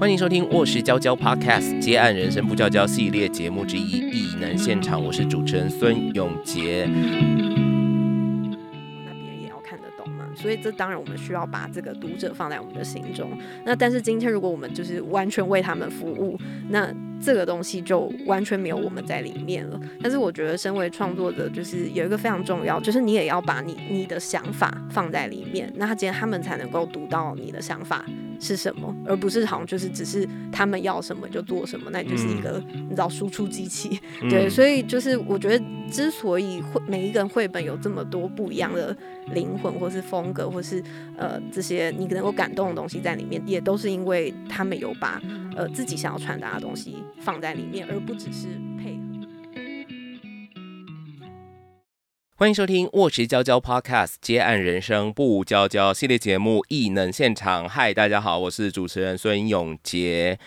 欢迎收听《卧室娇娇 Podcast》接案人生不娇娇系列节目之一《异能现场》，我是主持人孙永杰。那别人也要看得懂嘛，所以这当然我们需要把这个读者放在我们的心中。那但是今天如果我们就是完全为他们服务，那这个东西就完全没有我们在里面了。但是我觉得，身为创作者，就是有一个非常重要，就是你也要把你你的想法放在里面，那今天他们才能够读到你的想法是什么，而不是好像就是只是他们要什么就做什么，那你就是一个、你知道输出机器。对，所以就是我觉得，之所以绘每一个人绘本有这么多不一样的灵魂，或是风格，或是呃这些你能够感动的东西在里面，也都是因为他们有把呃自己想要传达的东西放在里面，而不只是配欢迎收听《卧室娇娇 Podcast》接案人生不娇娇系列节目《异能现场》。嗨，大家好，我是主持人孙永杰。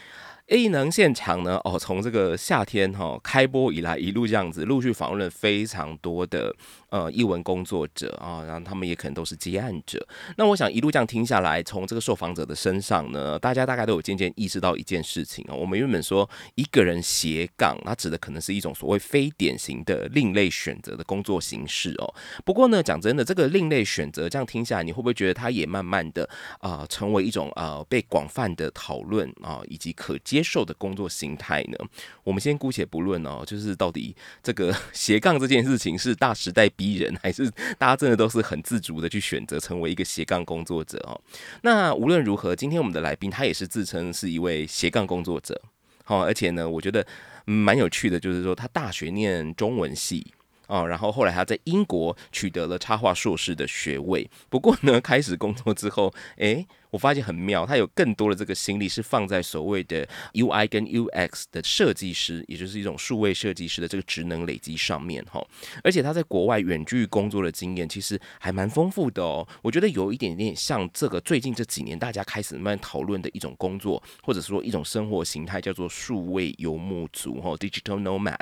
异能现场呢？哦，从这个夏天哈、开播以来，一路这样子陆续访问了非常多的呃译文工作者啊，然后他们也可能都是接案者。那我想一路这样听下来，从这个受访者的身上呢，大家大概都有渐渐意识到一件事情啊。我们原本说一个人斜杠，它指的可能是一种所谓非典型的另类选择的工作形式哦。不过呢，讲真的，这个另类选择这样听下来，你会不会觉得它也慢慢的啊、成为一种呃被广泛的讨论啊、以及可接受的工作形态呢？我们先姑且不论哦，就是到底这个 斜杠这件事情是大时代逼人，还是大家真的都是很自主的去选择成为一个斜杠工作者哦？那无论如何，今天我们的来宾他也是自称是一位斜杠工作者，好、而且呢，我觉得蛮有趣的，就是说他大学念中文系。哦，然后后来他在英国取得了插画硕士的学位。不过呢，开始工作之后，诶，我发现很妙，他有更多的这个心力是放在所谓的 UI 跟 UX 的设计师，也就是一种数位设计师的这个职能累积上面哈。而且他在国外远距工作的经验其实还蛮丰富的哦。我觉得有一点点像这个最近这几年大家开始慢慢讨论的一种工作，或者说一种生活形态，叫做数位游牧族哈 （digital nomad）。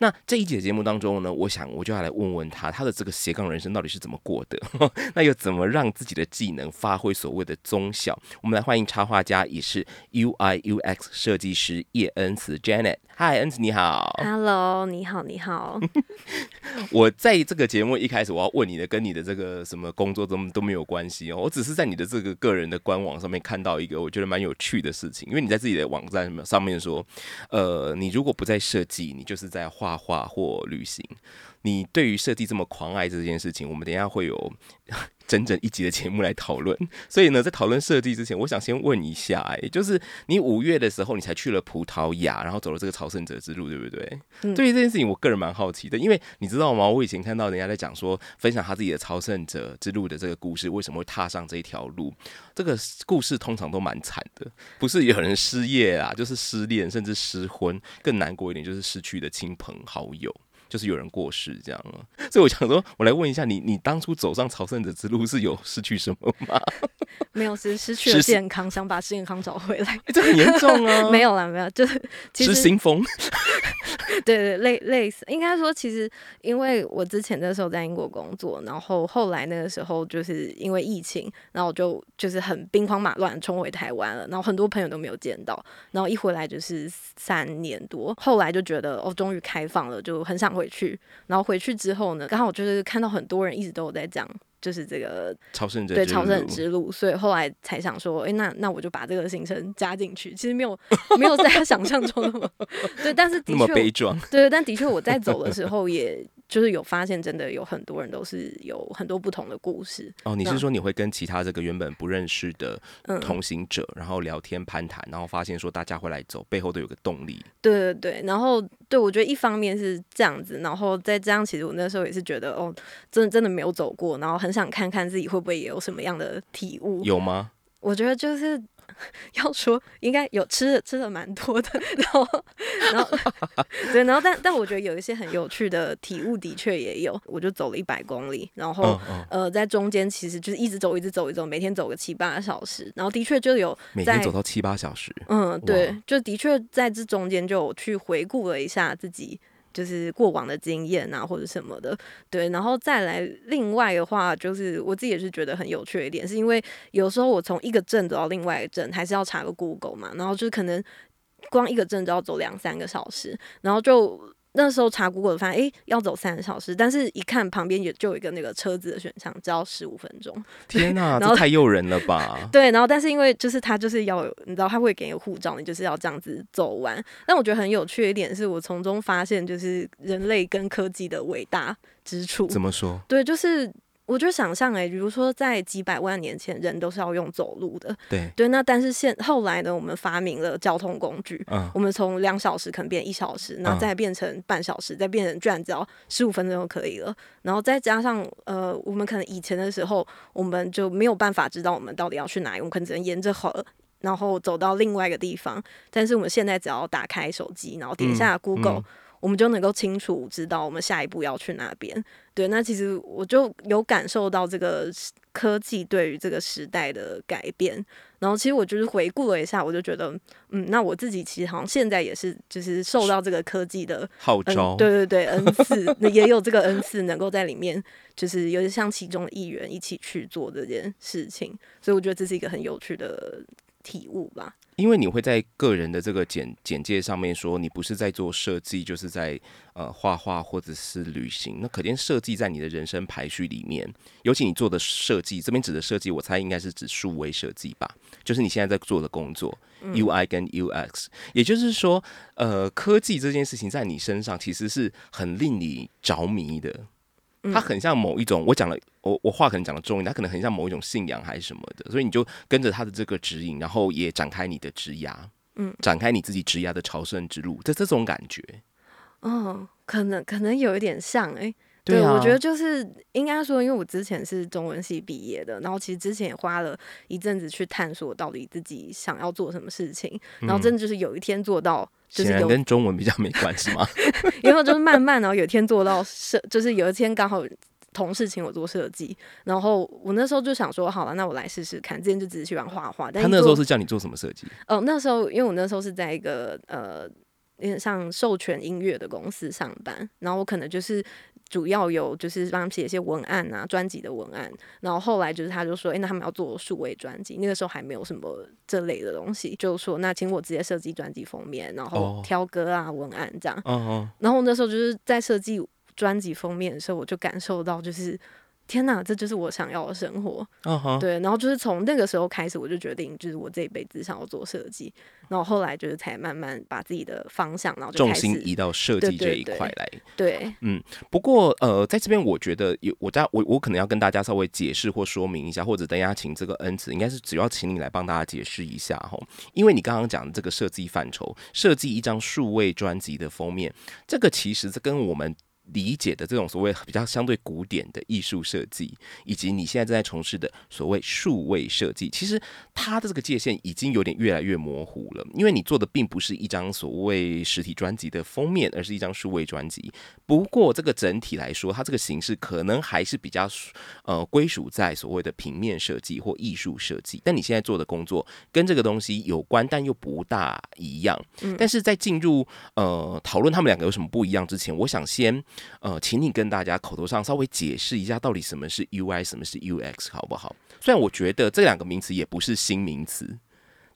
那这一节节目当中呢，我想我就要来问问他，他的这个斜杠人生到底是怎么过的？那又怎么让自己的技能发挥所谓的综效？我们来欢迎插画家，也是 UI UX 设计师叶恩慈 Janet。嗨，恩慈你好。Hello，你好，你好。我在这个节目一开始我要问你的，跟你的这个什么工作都都没有关系哦。我只是在你的这个个人的官网上面看到一个我觉得蛮有趣的事情，因为你在自己的网站上面说，呃，你如果不在设计，你就是在画画或旅行。你对于设计这么狂爱这件事情，我们等一下会有整整一集的节目来讨论。所以呢，在讨论设计之前，我想先问一下、哎，就是你五月的时候，你才去了葡萄牙，然后走了这个朝圣者之路，对不对？嗯对于这件事情，我个人蛮好奇的，因为你知道吗？我以前看到人家在讲说，分享他自己的朝圣者之路的这个故事，为什么会踏上这一条路？这个故事通常都蛮惨的，不是有人失业啊，就是失恋，甚至失婚，更难过一点就是失去的亲朋好友。就是有人过世这样啊，所以我想说，我来问一下你，你当初走上朝圣者之路是有失去什么吗？没有，是失去了健康，想把健康找回来。欸这很严重啊！没有啦，没有，就是其实失心疯，对对，类类似，应该说，其实因为我之前那时候在英国工作，然后后来那个时候就是因为疫情，然后我就就是很兵荒马乱冲回台湾了，然后很多朋友都没有见到，然后一回来就是三年多，后来就觉得哦，终于开放了，就很想回去，然后回去之后呢，刚好就是看到很多人一直都有在讲。就是这个朝圣对朝圣之路，所以后来才想说，哎、那那我就把这个行程加进去。其实没有没有在他想象中那么 对，但是的确对，但的确我在走的时候，也就是有发现，真的有很多人都是有很多不同的故事。哦，你是说你会跟其他这个原本不认识的嗯，同行者，然后聊天攀谈，然后发现说大家会来走，背后都有个动力。对对对。然后对我觉得一方面是这样子，然后再这样，其实我那时候也是觉得，哦，真的真的没有走过，然后很想看看自己会不会也有什么样的体悟。有吗？我觉得就是要说应该有吃的吃的蛮多的，然后然后 对，然后但但我觉得有一些很有趣的体悟的确也有，我就走了一百公里，然后。呃，在中间其实就是一直走，一直走，一直走，每天走个七八个小时，然后的确就有每天在走到七八小时，嗯，对，就的确在这中间就有去回顾了一下自己就是过往的经验啊，或者什么的，对，然后再来另外的话，就是我自己也是觉得很有趣一点，是因为有时候我从一个镇走到另外一个镇，还是要查个 Google 嘛，然后就可能光一个镇就要走两三个小时，然后就。那时候查 Google 发现，哎，要走三个小时，但是一看旁边也就有一个那个车子的选项，只要十五分钟。天哪，这太诱人了吧？对，然后但是因为就是他就是要，你知道他会给你护照，你就是要这样子走完。但我觉得很有趣的一点是我从中发现，就是人类跟科技的伟大之处。怎么说？对，就是。我就想象哎，比如说在几百万年前，人都是要用走路的。对对，那但是现后来呢，我们发明了交通工具。嗯。我们从两小时可能变一小时，然后再变成半小时，再变成居然只要十五分钟就可以了。然后再加上呃，我们可能以前的时候，我们就没有办法知道我们到底要去哪里，我们可能只能沿着河，然后走到另外一个地方。但是我们现在只要打开手机，然后点一下 Google。我们就能够清楚知道我们下一步要去哪边。对，那其实我就有感受到这个科技对于这个时代的改变。然后，其实我就是回顾了一下，我就觉得，嗯，那我自己其实好像现在也是，就是受到这个科技的号召，对对对，恩 赐，那也有这个恩赐，能够在里面，就是有点像其中的一员一起去做这件事情。所以，我觉得这是一个很有趣的体悟吧。因为你会在个人的这个简简介上面说，你不是在做设计，就是在呃画画或者是旅行。那可见设计在你的人生排序里面，尤其你做的设计，这边指的设计，我猜应该是指数位设计吧，就是你现在在做的工作，UI 跟 UX。也就是说，呃，科技这件事情在你身上其实是很令你着迷的。它很像某一种，我讲了，我我话可能讲的重一点，它可能很像某一种信仰还是什么的，所以你就跟着他的这个指引，然后也展开你的枝芽，嗯，展开你自己枝芽的朝圣之路，这这种感觉，哦，可能可能有一点像，哎。对，我觉得就是应该说，因为我之前是中文系毕业的，然后其实之前也花了一阵子去探索到底自己想要做什么事情，然后真的就是有一天做到，就是有跟中文比较没关系吗？然后就是慢慢，然后有一天做到设，就是有一天刚好同事请我做设计，然后我那时候就想说，好了，那我来试试看。之前就只是喜欢画画，但他那时候是叫你做什么设计？哦，那时候因为我那时候是在一个呃，有点像授权音乐的公司上班，然后我可能就是。主要有就是帮他们写一些文案啊，专辑的文案。然后后来就是他就说，哎，那他们要做数位专辑，那个时候还没有什么这类的东西，就说那请我直接设计专辑封面，然后挑歌啊、文案这样。然后那时候就是在设计专辑封面的时候，我就感受到就是。天哪，这就是我想要的生活。对，然后就是从那个时候开始，我就决定，就是我这一辈子想要做设计。然后后来就是才慢慢把自己的方向，然后重心移到设计这一块来。对，嗯。不过呃，在这边我觉得有我在我我可能要跟大家稍微解释或说明一下，或者等一下请这个恩慈，应该是主要请你来帮大家解释一下哈。因为你刚刚讲的这个设计范畴，设计一张数位专辑的封面，这个其实是跟我们。理解的这种所谓比较相对古典的艺术设计，以及你现在正在从事的所谓数位设计，其实它的这个界限已经有点越来越模糊了。因为你做的并不是一张所谓实体专辑的封面，而是一张数位专辑。不过这个整体来说，它这个形式可能还是比较呃归属在所谓的平面设计或艺术设计。但你现在做的工作跟这个东西有关，但又不大一样。但是在进入呃讨论他们两个有什么不一样之前，我想先。呃，请你跟大家口头上稍微解释一下，到底什么是 UI，什么是 UX，好不好？虽然我觉得这两个名词也不是新名词。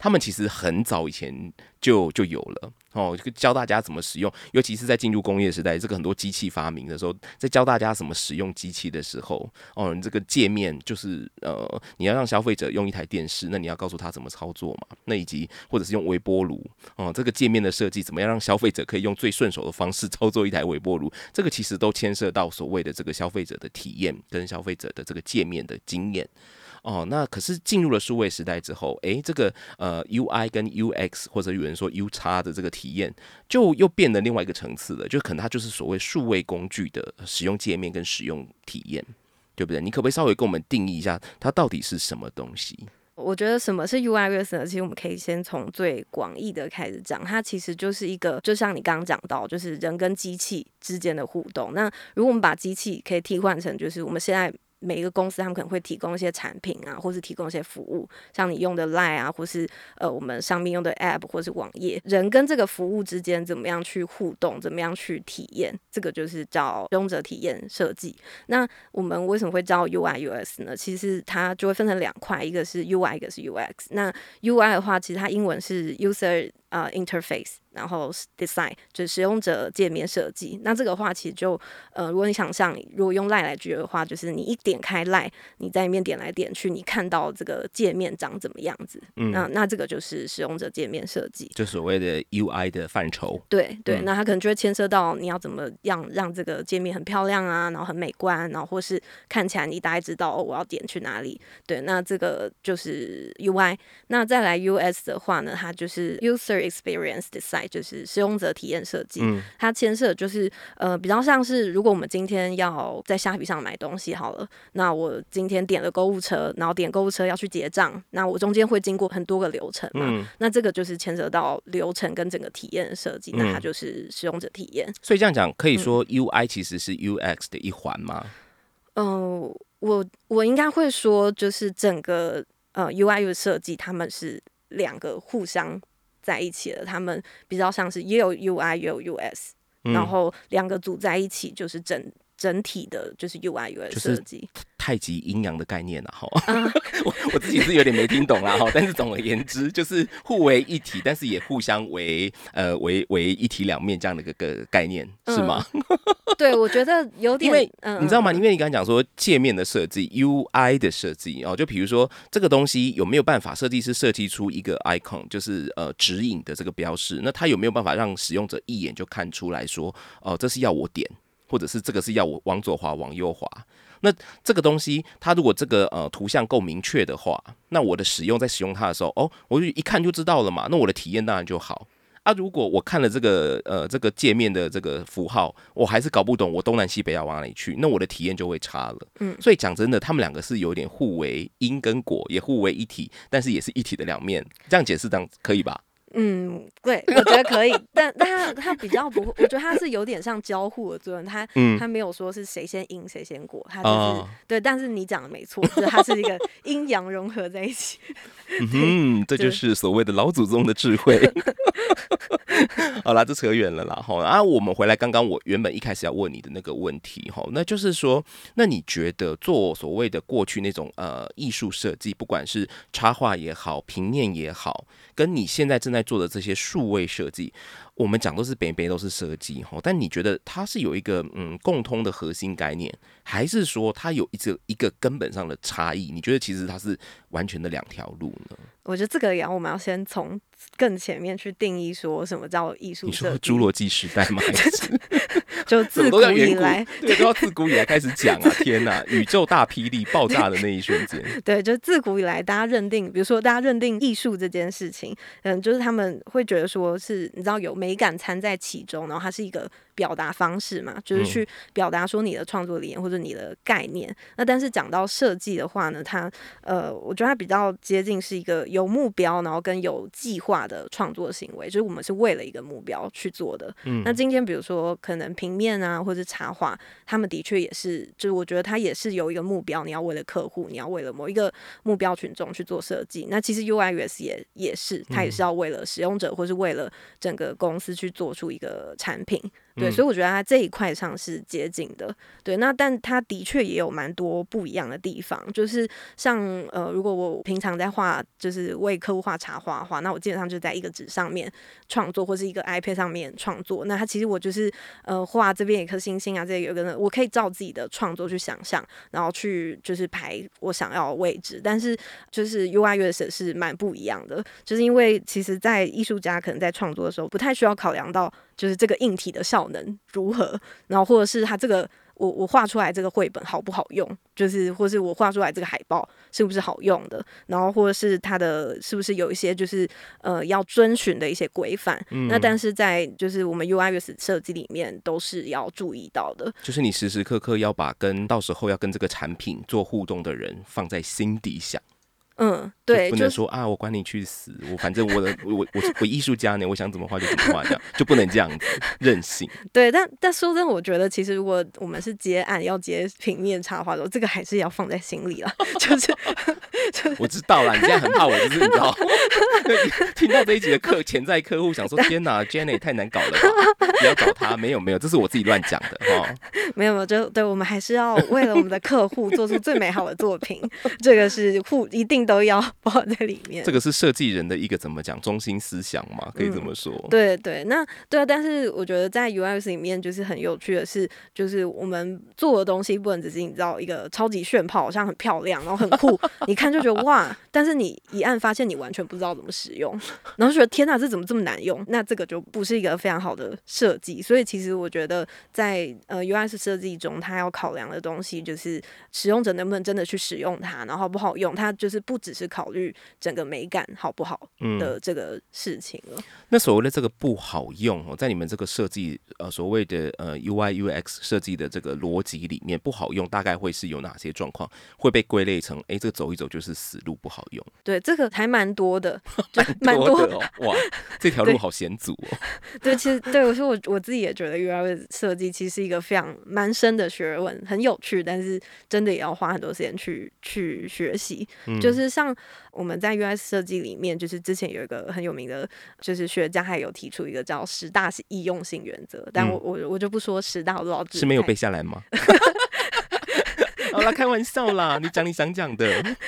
他们其实很早以前就就有了哦，教大家怎么使用，尤其是在进入工业时代，这个很多机器发明的时候，在教大家怎么使用机器的时候，哦，这个界面就是呃，你要让消费者用一台电视，那你要告诉他怎么操作嘛，那以及或者是用微波炉哦，这个界面的设计怎么样让消费者可以用最顺手的方式操作一台微波炉，这个其实都牵涉到所谓的这个消费者的体验跟消费者的这个界面的经验。哦，那可是进入了数位时代之后，诶，这个呃 UI 跟 UX 或者有人说 U 叉的这个体验，就又变了另外一个层次了，就可能它就是所谓数位工具的使用界面跟使用体验，对不对？你可不可以稍微跟我们定义一下，它到底是什么东西？我觉得什么是 UI UX 呢？其实我们可以先从最广义的开始讲，它其实就是一个，就像你刚刚讲到，就是人跟机器之间的互动。那如果我们把机器可以替换成，就是我们现在。每一个公司他们可能会提供一些产品啊，或是提供一些服务，像你用的 Line 啊，或是呃我们上面用的 App 或是网页，人跟这个服务之间怎么样去互动，怎么样去体验，这个就是叫使用者体验设计。那我们为什么会叫 UI US 呢？其实它就会分成两块，一个是 UI，一个是 UX。那 UI 的话，其实它英文是 User 呃 Interface。然后 design 就是使用者界面设计。那这个话其实就呃，如果你想象，如果用 line 来举的话，就是你一点开 line，你在里面点来点去，你看到这个界面长怎么样子？嗯，那那这个就是使用者界面设计，就所谓的 UI 的范畴。对对，那它可能就会牵涉到你要怎么样让这个界面很漂亮啊，然后很美观，然后或是看起来你大概知道哦我要点去哪里。对，那这个就是 UI。那再来 US 的话呢，它就是 user experience design。就是使用者体验设计，嗯它牵涉就是呃比较像是，如果我们今天要在虾皮上买东西好了，那我今天点了购物车，然后点购物车要去结账，那我中间会经过很多个流程嘛，嗯那这个就是牵涉到流程跟整个体验设计，那它就是使用者体验。所以这样讲，可以说 UI 其实是 UX 的一环吗？嗯，我我应该会说，就是整个呃 UI 的设计，他们是两个互相。在一起了，他们比较像是也有 UI 也有 US，然后两个组在一起就是整整体的，就是 UI US 设计。太极阴阳的概念了哈，我我自己是有点没听懂啦哈，但是总而言之就是互为一体，但是也互相为呃为为一体两面这样的一个个概念是吗？对，我觉得有点，因为你知道吗？因为你刚才讲说界面的设计 UI 的设计哦，就比如说这个东西有没有办法设计师设计出一个 icon，就是呃指引的这个标识，那它有没有办法让使用者一眼就看出来说哦，这是要我点，或者是这个是要我往左滑往右滑？那这个东西，它如果这个呃图像够明确的话，那我的使用在使用它的时候，哦，我就一看就知道了嘛。那我的体验当然就好啊。如果我看了这个呃这个界面的这个符号，我还是搞不懂我东南西北要往哪里去，那我的体验就会差了。嗯，所以讲真的，他们两个是有点互为因跟果，也互为一体，但是也是一体的两面。这样解释当可以吧？嗯，对，我觉得可以，但但他他比较不，我觉得他是有点像交互的作用，他他没有说是谁先赢谁先过，他就是对，但是你讲的没错，就是它是一个阴阳融合在一起。嗯，这就是所谓的老祖宗的智慧。好啦，这扯远了啦哈。啊，我们回来，刚刚我原本一开始要问你的那个问题哈，那就是说，那你觉得做所谓的过去那种呃艺术设计，不管是插画也好，平面也好，跟你现在正在做的这些数位设计，我们讲都是北边都是设计哈，但你觉得它是有一个嗯共通的核心概念，还是说它有一个一个根本上的差异？你觉得其实它是完全的两条路呢？我觉得这个也要我们要先从更前面去定义说什么叫艺术你说。侏罗纪时代吗？就 自古以来，对，都要自古以来开始讲啊！天哪，宇宙大霹雳爆炸的那一瞬间。对，就自古以来，大家认定，比如说大家认定艺术这件事情，嗯，就是他们会觉得说是，你知道有美感掺在其中，然后它是一个表达方式嘛，就是去表达说你的创作理念或者你的概念。那但是讲到设计的话呢，它呃，我觉得它比较接近是一个有目标，然后跟有计划的创作行为，就是我们是为了一个目标去做的。嗯，那今天比如说可能平。面啊，或者插画，他们的确也是，就是我觉得它也是有一个目标，你要为了客户，你要为了某一个目标群众去做设计。那其实 UI US 也也是，它也是要为了使用者，或是为了整个公司去做出一个产品。对，所以我觉得它这一块上是接近的。对，那但它的确也有蛮多不一样的地方，就是像呃，如果我平常在画，就是为客户画插画的话，那我基本上就在一个纸上面创作，或是一个 iPad 上面创作。那它其实我就是呃画这边一颗星星啊，这里有个，我可以照自己的创作去想象，然后去就是排我想要的位置。但是就是 UI US 是蛮不一样的，就是因为其实在艺术家可能在创作的时候，不太需要考量到。就是这个硬体的效能如何，然后或者是它这个我我画出来这个绘本好不好用，就是或是我画出来这个海报是不是好用的，然后或者是它的是不是有一些就是呃要遵循的一些规范，那但是在就是我们 UIS 设计里面都是要注意到的，就是你时时刻刻要把跟到时候要跟这个产品做互动的人放在心底想。嗯，对，不能说啊，我管你去死，我反正我的我我我艺术家呢，我想怎么画就怎么画，这样就不能这样子任性。对，但但说真的，我觉得其实如果我们是接案要接平面插画的，这个还是要放在心里了。就是，我知道了，你现在很怕我，就是你知道，听到这一集的客潜在客户想说，天哪，Jenny 太难搞了，不要找他。没有没有，这是我自己乱讲的哈。没有没有，就对我们还是要为了我们的客户做出最美好的作品，这个是互一定。都要包在里面，这个是设计人的一个怎么讲中心思想嘛，可以这么说。对对，那对啊，但是我觉得在 US 里面就是很有趣的是，就是我们做的东西不能只是你知道一个超级炫炮，好像很漂亮，然后很酷，你看就觉得哇，但是你一按发现你完全不知道怎么使用，然后觉得天哪，这怎么这么难用？那这个就不是一个非常好的设计。所以其实我觉得在呃 US 设计中，它要考量的东西就是使用者能不能真的去使用它，然后好不好用，它就是不。只是考虑整个美感好不好的这个事情了。那所谓的这个不好用哦，在你们这个设计呃所谓的呃 UI UX 设计的这个逻辑里面，不好用大概会是有哪些状况会被归类成？哎，这个走一走就是死路不好用。对，这个还蛮多的，蛮多的哦。哇，这条路好险阻哦。对，其实对我说我我自己也觉得 UI 设计其实是一个非常蛮深的学问，很有趣，但是真的也要花很多时间去去学习，就是。像我们在 US 设计里面，就是之前有一个很有名的，就是学家还有提出一个叫十大易用性原则，但我我我就不说十大，我都要是没有背下来吗？好了，开玩笑啦，你讲你想讲的。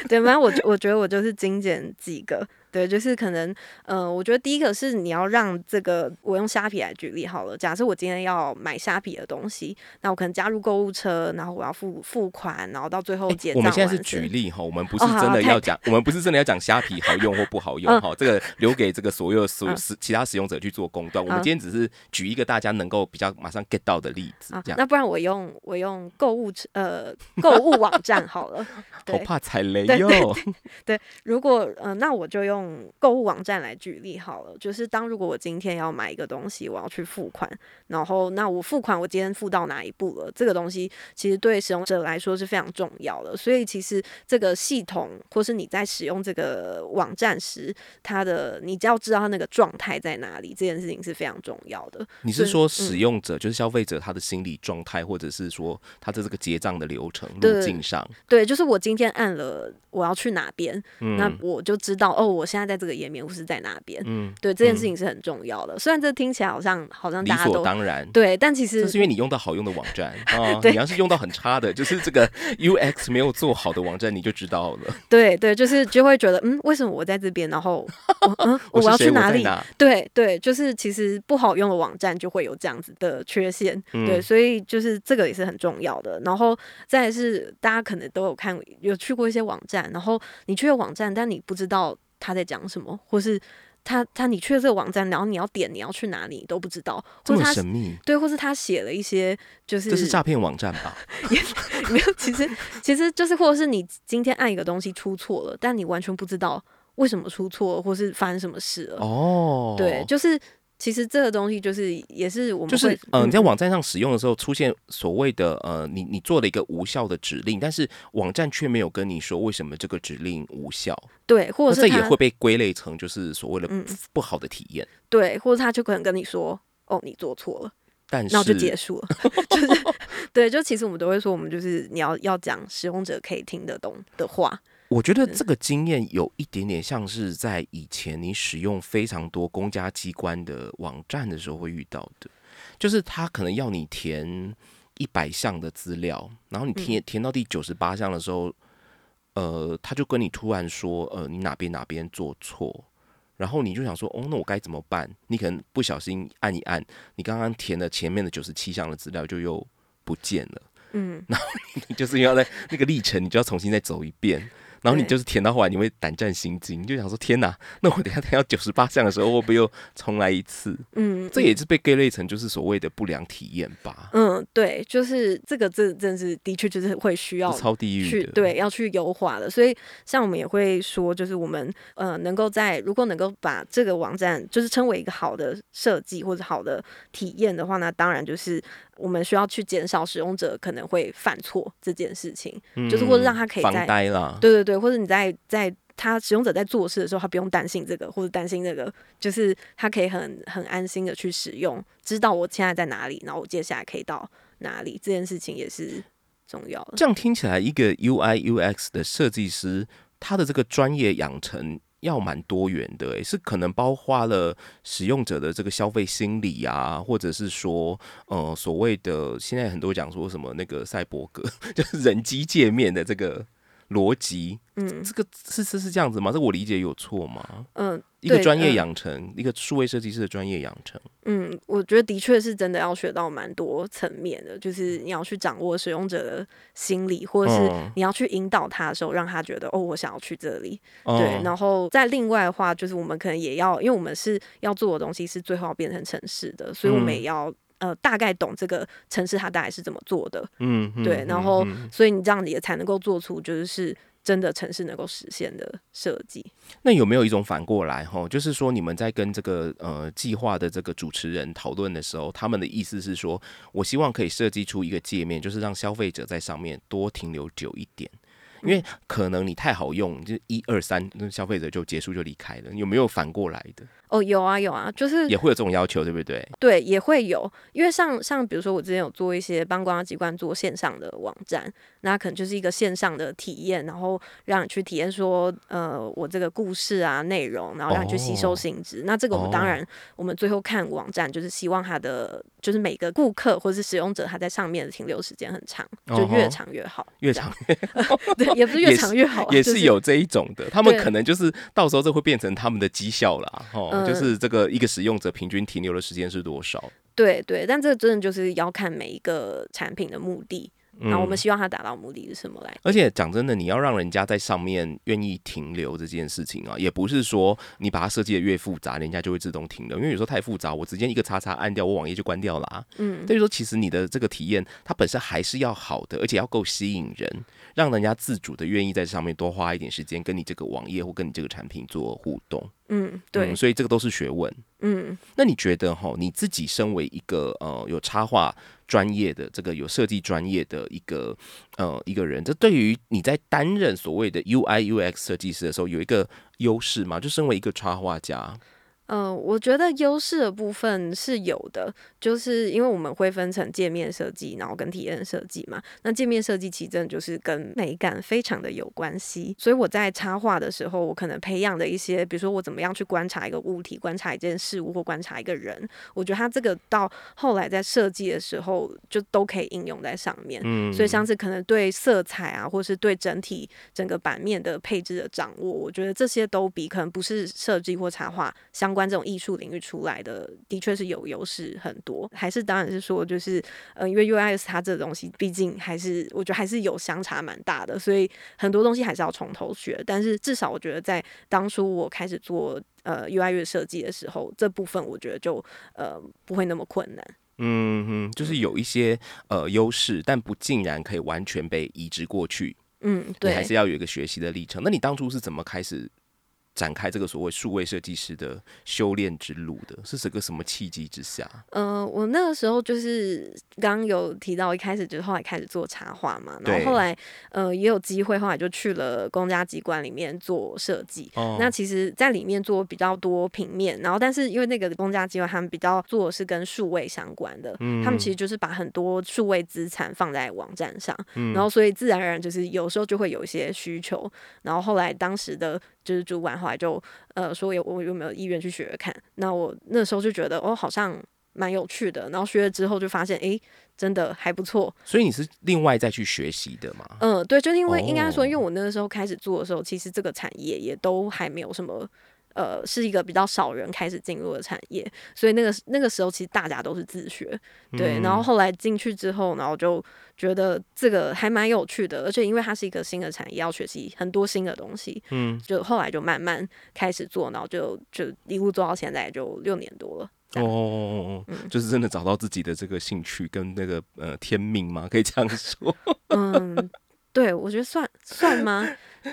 对，反正我我觉得我就是精简几个。对，就是可能，呃，我觉得第一个是你要让这个，我用虾皮来举例好了。假设我今天要买虾皮的东西，那我可能加入购物车，然后我要付付款，然后到最后结账。我们现在是举例哈，我们不是真的要讲，我们不是真的要讲虾皮好用或不好用哈，这个留给这个所有使使其他使用者去做公断。我们今天只是举一个大家能够比较马上 get 到的例子。这样，那不然我用我用购物车呃购物网站好了。我怕踩雷哟。对，如果呃那我就用。用购物网站来举例好了，就是当如果我今天要买一个东西，我要去付款，然后那我付款我今天付到哪一步了？这个东西其实对使用者来说是非常重要的，所以其实这个系统或是你在使用这个网站时，它的你只要知道它那个状态在哪里，这件事情是非常重要的。你是说使用者就是消费者他的心理状态，或者是说他的这个结账的流程路径上？对，就是我今天按了我要去哪边，那我就知道哦，我。现在在这个页面，或是在哪边？嗯，对，这件事情是很重要的。虽然这听起来好像好像理所当然，对，但其实这是因为你用到好用的网站 啊。你要是用到很差的，就是这个 UX 没有做好的网站，你就知道了。对对，就是就会觉得，嗯，为什么我在这边？然后，嗯，我要去哪里？对对，就是其实不好用的网站就会有这样子的缺陷。对，所以就是这个也是很重要的。然后再是大家可能都有看，有去过一些网站，然后你去了网站，但你不知道。他在讲什么，或是他他你去了这个网站，然后你要点你要去哪里，你都不知道，或者神秘。对，或是他写了一些，就是这是诈骗网站吧？也 没有，其实其实就是，或者是你今天按一个东西出错了，但你完全不知道为什么出错，或是发生什么事了。哦，对，就是。其实这个东西就是也是我们就是嗯，你在网站上使用的时候出现所谓的呃，你你做了一个无效的指令，但是网站却没有跟你说为什么这个指令无效。对，或者这也会被归类成就是所谓的不好的体验。对，或者他就可能跟你说哦，你做错了，但那就结束了。就是 对，就其实我们都会说，我们就是你要要讲使用者可以听得懂的话。我觉得这个经验有一点点像是在以前你使用非常多公家机关的网站的时候会遇到的，就是他可能要你填一百项的资料，然后你填填到第九十八项的时候，呃，他就跟你突然说，呃，你哪边哪边做错，然后你就想说，哦，那我该怎么办？你可能不小心按一按，你刚刚填的前面的九十七项的资料就又不见了，嗯，然后你就是要在那个历程，你就要重新再走一遍。然后你就是填到后来，你会胆战心惊，就想说：天哪，那我等下填到九十八项的时候，会不会又重来一次？嗯，这也是被归类成就是所谓的不良体验吧？嗯，对，就是这个，这真是的确就是会需要超地狱去对要去优化的。所以像我们也会说，就是我们呃能够在如果能够把这个网站就是称为一个好的设计或者好的体验的话，那当然就是。我们需要去减少使用者可能会犯错这件事情，就是或者让他可以在呆了，对对对，或者你在在他使用者在做事的时候，他不用担心这个或者担心那个，就是他可以很很安心的去使用，知道我现在在哪里，然后我接下来可以到哪里，这件事情也是重要的。这样听起来，一个 UI UX 的设计师，他的这个专业养成要蛮多元的，诶，是可能包括了使用者的这个消费心理啊，或者是说，呃，所谓的现在很多讲说什么那个赛博格，就是人机界面的这个。逻辑，嗯，这个是是是这样子吗？这我理解有错吗？嗯，一个专业养成，一个数位设计师的专业养成，嗯，我觉得的确是真的要学到蛮多层面的，就是你要去掌握使用者的心理，或者是你要去引导他的时候，让他觉得哦，我想要去这里，对。然后在另外的话，就是我们可能也要，因为我们是要做的东西是最后要变成城市的，所以我们也要。呃，大概懂这个城市它大概是怎么做的，嗯，对，然后所以你这样子也才能够做出就是真的城市能够实现的设计。那有没有一种反过来哈，就是说你们在跟这个呃计划的这个主持人讨论的时候，他们的意思是说，我希望可以设计出一个界面，就是让消费者在上面多停留久一点。因为可能你太好用，就一二三，那消费者就结束就离开了。有没有反过来的？哦，有啊，有啊，就是也会有这种要求，对不对？对，也会有。因为像像比如说，我之前有做一些帮公安机关做线上的网站，那可能就是一个线上的体验，然后让你去体验说，呃，我这个故事啊内容，然后让你去吸收新知。那这个我们当然，我们最后看网站，就是希望它的就是每个顾客或者是使用者他在上面的停留时间很长，就越长越好，越 长对，也不是越长越好，也是有这一种的。他们可能就是到时候这会变成他们的绩效了，哦。就是这个一个使用者平均停留的时间是多少？对对，但这个真的就是要看每一个产品的目的。那我们希望它达到目的是什么来？而且讲真的，你要让人家在上面愿意停留这件事情啊，也不是说你把它设计的越复杂，人家就会自动停留。因为有时候太复杂，我直接一个叉叉按掉，我网页就关掉了啊。嗯，所以说其实你的这个体验，它本身还是要好的，而且要够吸引人，让人家自主的愿意在上面多花一点时间，跟你这个网页或跟你这个产品做互动。嗯，对，所以这个都是学问。嗯，那你觉得哈，你自己身为一个呃有插画专业的这个有设计专业的一个呃一个人，这对于你在担任所谓的 UI UX 设计师的时候，有一个优势吗？就身为一个插画家。嗯，我觉得优势的部分是有的，就是因为我们会分成界面设计，然后跟体验设计嘛。那界面设计其实真的就是跟美感非常的有关系，所以我在插画的时候，我可能培养的一些，比如说我怎么样去观察一个物体、观察一件事物或观察一个人，我觉得它这个到后来在设计的时候就都可以应用在上面。嗯，所以像是可能对色彩啊，或是对整体整个版面的配置的掌握，我觉得这些都比可能不是设计或插画相关。这种艺术领域出来的，的确是有优势很多。还是当然是说，就是呃，因为 UIS 它这东西，毕竟还是我觉得还是有相差蛮大的，所以很多东西还是要从头学。但是至少我觉得，在当初我开始做呃 UI 设计的时候，这部分我觉得就呃不会那么困难。嗯哼，就是有一些呃优势，但不竟然可以完全被移植过去。嗯，对，还是要有一个学习的历程。那你当初是怎么开始？展开这个所谓数位设计师的修炼之路的，是这个什么契机之下？呃，我那个时候就是刚有提到，一开始就是后来开始做插画嘛，然后后来呃也有机会，后来就去了公家机关里面做设计。那其实，在里面做比较多平面，然后但是因为那个公家机关他们比较做的是跟数位相关的，他们其实就是把很多数位资产放在网站上，然后所以自然而然就是有时候就会有一些需求，然后后来当时的。就是主管后来就呃说有我有没有意愿去学看，那我那时候就觉得哦好像蛮有趣的，然后学了之后就发现哎真的还不错。所以你是另外再去学习的吗？嗯，对，就因为应该说，因为我那个时候开始做的时候，其实这个产业也都还没有什么。呃，是一个比较少人开始进入的产业，所以那个那个时候其实大家都是自学，对。然后后来进去之后，然后就觉得这个还蛮有趣的，而且因为它是一个新的产业，要学习很多新的东西，嗯，就后来就慢慢开始做，然后就就一路做到现在就六年多了。哦哦哦，就是真的找到自己的这个兴趣跟那个呃天命吗？可以这样说？嗯，对，我觉得算算吗？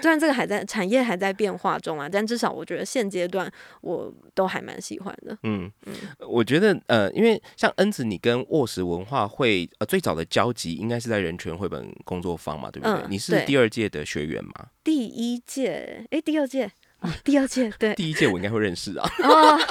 虽然这个还在产业还在变化中啊，但至少我觉得现阶段我都还蛮喜欢的。嗯嗯，我觉得呃，因为像恩子，你跟沃石文化会呃最早的交集应该是在人权绘本工作坊嘛，对不对？你是第二届的学员吗？第一届，哎，第二届，第二届，对，第一届我应该会认识啊。真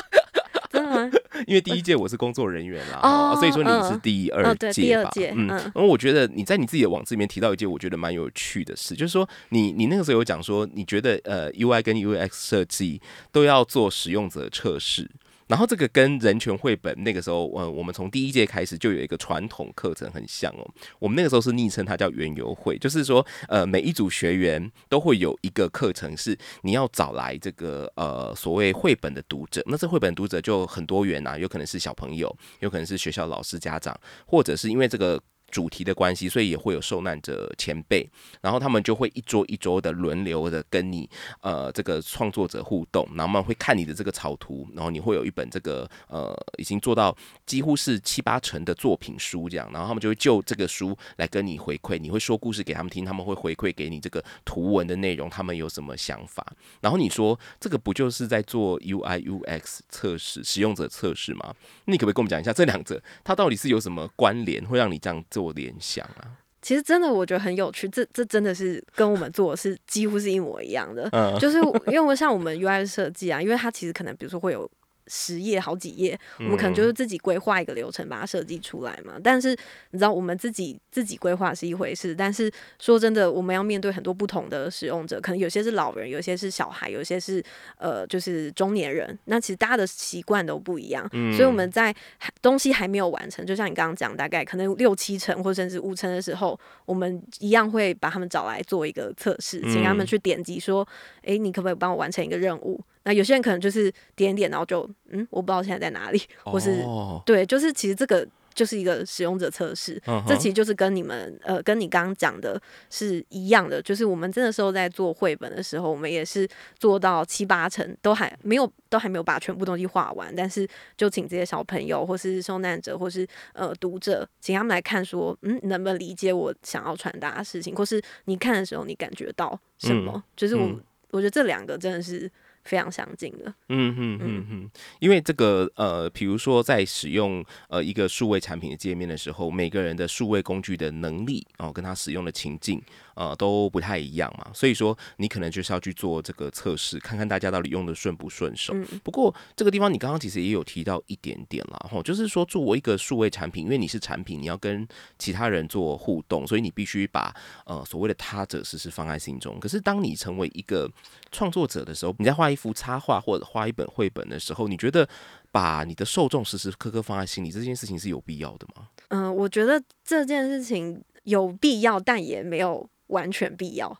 因为第一届我是工作人员啦，所以说你是第二届吧？嗯，然后我觉得你在你自己的网志里面提到一件我觉得蛮有趣的事，就是说你你那个时候有讲说，你觉得呃 UI 跟 UX 设计都要做使用者测试。然后这个跟人权绘本那个时候，呃，我们从第一届开始就有一个传统课程很像哦。我们那个时候是昵称它叫园游会，就是说，呃，每一组学员都会有一个课程是你要找来这个呃所谓绘本的读者。那这绘本读者就很多元啊，有可能是小朋友，有可能是学校老师、家长，或者是因为这个。主题的关系，所以也会有受难者前辈，然后他们就会一桌一桌的轮流的跟你呃这个创作者互动，然后他们会看你的这个草图，然后你会有一本这个呃已经做到几乎是七八成的作品书这样，然后他们就会就这个书来跟你回馈，你会说故事给他们听，他们会回馈给你这个图文的内容，他们有什么想法，然后你说这个不就是在做 UI UX 测试使用者测试吗？你可不可以跟我们讲一下这两者它到底是有什么关联，会让你这样？做联想啊，其实真的我觉得很有趣，这这真的是跟我们做的是几乎是一模一样的，就是因为像我们 UI 设计啊，因为它其实可能比如说会有。十页好几页，我们可能就是自己规划一个流程，把它设计出来嘛。但是你知道，我们自己自己规划是一回事，但是说真的，我们要面对很多不同的使用者，可能有些是老人，有些是小孩，有些是呃，就是中年人。那其实大家的习惯都不一样，所以我们在东西还没有完成，就像你刚刚讲，大概可能六七成或甚至五成的时候，我们一样会把他们找来做一个测试，请他们去点击说：“哎，你可不可以帮我完成一个任务？”那有些人可能就是点点，然后就嗯，我不知道现在在哪里，或是对，就是其实这个就是一个使用者测试，这其实就是跟你们呃，跟你刚刚讲的是一样的，就是我们真的时候在做绘本的时候，我们也是做到七八成都还没有，都还没有把全部东西画完，但是就请这些小朋友或是受难者或是呃读者，请他们来看说，嗯，能不能理解我想要传达的事情，或是你看的时候你感觉到什么？就是我我觉得这两个真的是。非常相近的，嗯嗯嗯嗯，因为这个呃，比如说在使用呃一个数位产品的界面的时候，每个人的数位工具的能力哦，跟他使用的情境。呃，都不太一样嘛，所以说你可能就是要去做这个测试，看看大家到底用的顺不顺手。不过这个地方你刚刚其实也有提到一点点啦，吼，就是说作为一个数位产品，因为你是产品，你要跟其他人做互动，所以你必须把呃所谓的他者实时放在心中。可是当你成为一个创作者的时候，你在画一幅插画或者画一本绘本的时候，你觉得把你的受众时时刻刻放在心里，这件事情是有必要的吗？嗯，我觉得这件事情有必要，但也没有。完全必要，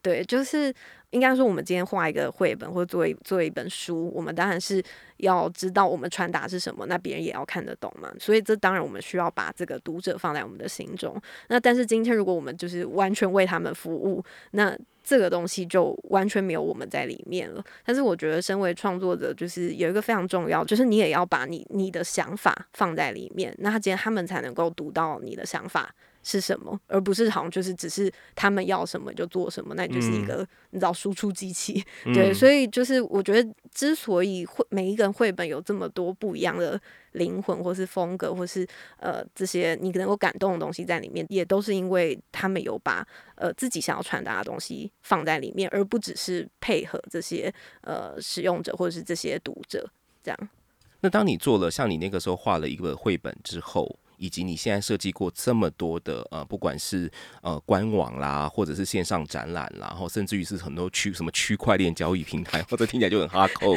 对，就是应该说，我们今天画一个绘本或者做一做一本书，我们当然是要知道我们传达是什么，那别人也要看得懂嘛。所以这当然我们需要把这个读者放在我们的心中。那但是今天如果我们就是完全为他们服务，那这个东西就完全没有我们在里面了。但是我觉得，身为创作者，就是有一个非常重要，就是你也要把你你的想法放在里面，那今天他们才能够读到你的想法。是什么，而不是好像就是只是他们要什么就做什么，那就是一个你知道输出机器。对，所以就是我觉得，之所以绘每一个人绘本有这么多不一样的灵魂，或是风格，或是呃这些你能够感动的东西在里面，也都是因为他们有把呃自己想要传达的东西放在里面，而不只是配合这些呃使用者或者是这些读者这样。那当你做了像你那个时候画了一个绘本之后。以及你现在设计过这么多的呃，不管是呃官网啦，或者是线上展览啦，然后甚至于是很多区什么区块链交易平台，或者听起来就很哈扣。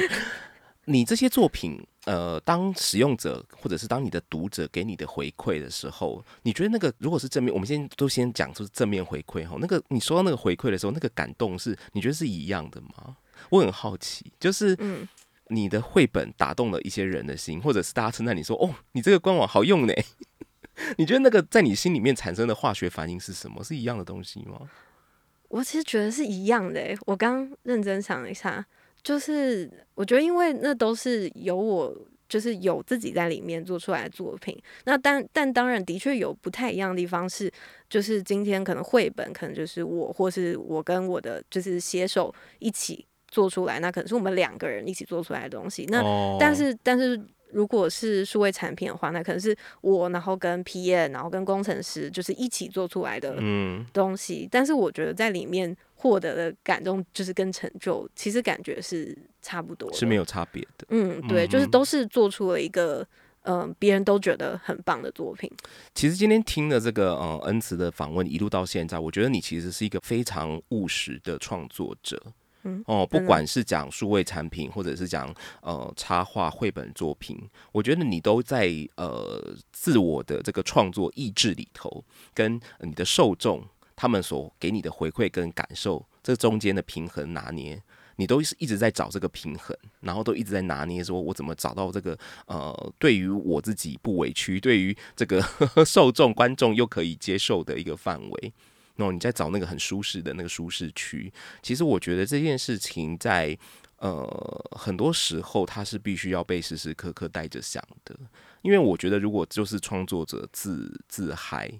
你这些作品，呃，当使用者或者是当你的读者给你的回馈的时候，你觉得那个如果是正面，我们先都先讲出正面回馈哈，那个你说到那个回馈的时候，那个感动是你觉得是一样的吗？我很好奇，就是嗯。你的绘本打动了一些人的心，或者是大家称赞你说：“哦，你这个官网好用呢。”你觉得那个在你心里面产生的化学反应是什么？是一样的东西吗？我其实觉得是一样的。我刚认真想了一下，就是我觉得，因为那都是有我就是有自己在里面做出来的作品。那但但当然的确有不太一样的地方是，就是今天可能绘本可能就是我或是我跟我的就是携手一起做出来，那可能是我们两个人一起做出来的东西。那但是但是。如果是数位产品的话，那可能是我，然后跟 PM，然后跟工程师，就是一起做出来的东西。但是我觉得在里面获得的感动，就是跟成就，其实感觉是差不多，是没有差别的。嗯，对，就是都是做出了一个，嗯，别人都觉得很棒的作品。其实今天听了这个呃恩慈的访问，一路到现在，我觉得你其实是一个非常务实的创作者。哦，不管是讲数位产品，或者是讲呃插画绘本作品，我觉得你都在呃自我的这个创作意志里头，跟你的受众他们所给你的回馈跟感受，这中间的平衡拿捏，你都是一直在找这个平衡，然后都一直在拿捏，说我怎么找到这个呃对于我自己不委屈，对于这个 受众观众又可以接受的一个范围。那你在找那个很舒适的那个舒适区，其实我觉得这件事情在呃很多时候它是必须要被时时刻刻带着想的，因为我觉得如果就是创作者自自嗨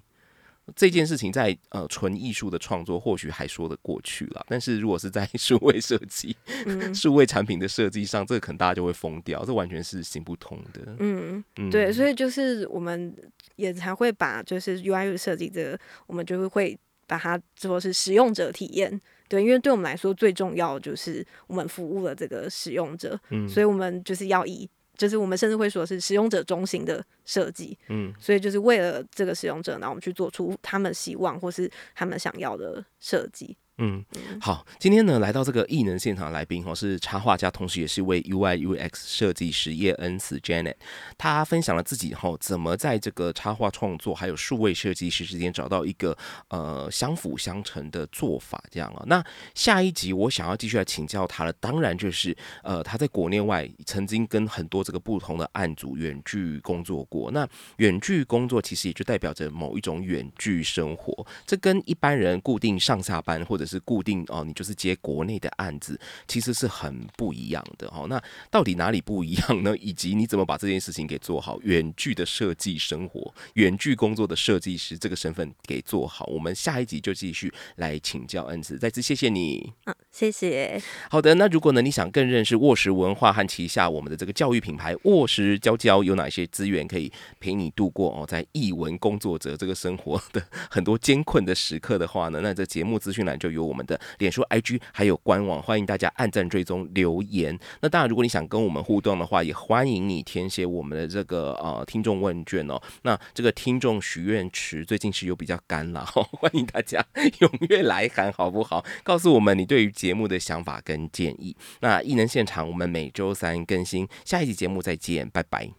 这件事情，在呃纯艺术的创作或许还说得过去了，但是如果是在 数位设计、数位产品的设计上，这个可能大家就会疯掉，这完全是行不通的。嗯，对，所以就是我们也才会把就是 UI 设计这个，我们就会会。把它说是使用者体验，对，因为对我们来说最重要就是我们服务了这个使用者，嗯，所以我们就是要以，就是我们甚至会说是使用者中心的设计，嗯，所以就是为了这个使用者，然后我们去做出他们希望或是他们想要的设计。嗯，好，今天呢来到这个艺能现场来宾哦，是插画家，同时也是位 UI UX 设计师叶恩慈 Janet，他分享了自己哈怎么在这个插画创作还有数位设计师之间找到一个呃相辅相成的做法，这样啊。那下一集我想要继续来请教他了，当然就是呃他在国内外曾经跟很多这个不同的案组远距工作过，那远距工作其实也就代表着某一种远距生活，这跟一般人固定上下班或者是固定哦，你就是接国内的案子，其实是很不一样的哦。那到底哪里不一样呢？以及你怎么把这件事情给做好？远距的设计生活，远距工作的设计师这个身份给做好。我们下一集就继续来请教恩慈，再次谢谢你。嗯，谢谢。好的，那如果呢你想更认识沃实文化和旗下我们的这个教育品牌沃实教教有哪些资源可以陪你度过哦，在译文工作者这个生活的 很多艰困的时刻的话呢，那这节目资讯栏就。有有我们的脸书、IG 还有官网，欢迎大家按赞、追踪、留言。那当然，如果你想跟我们互动的话，也欢迎你填写我们的这个呃听众问卷哦。那这个听众许愿池最近是有比较干了，欢迎大家踊跃来函，好不好？告诉我们你对于节目的想法跟建议。那艺能现场，我们每周三更新，下一集节目再见，拜拜。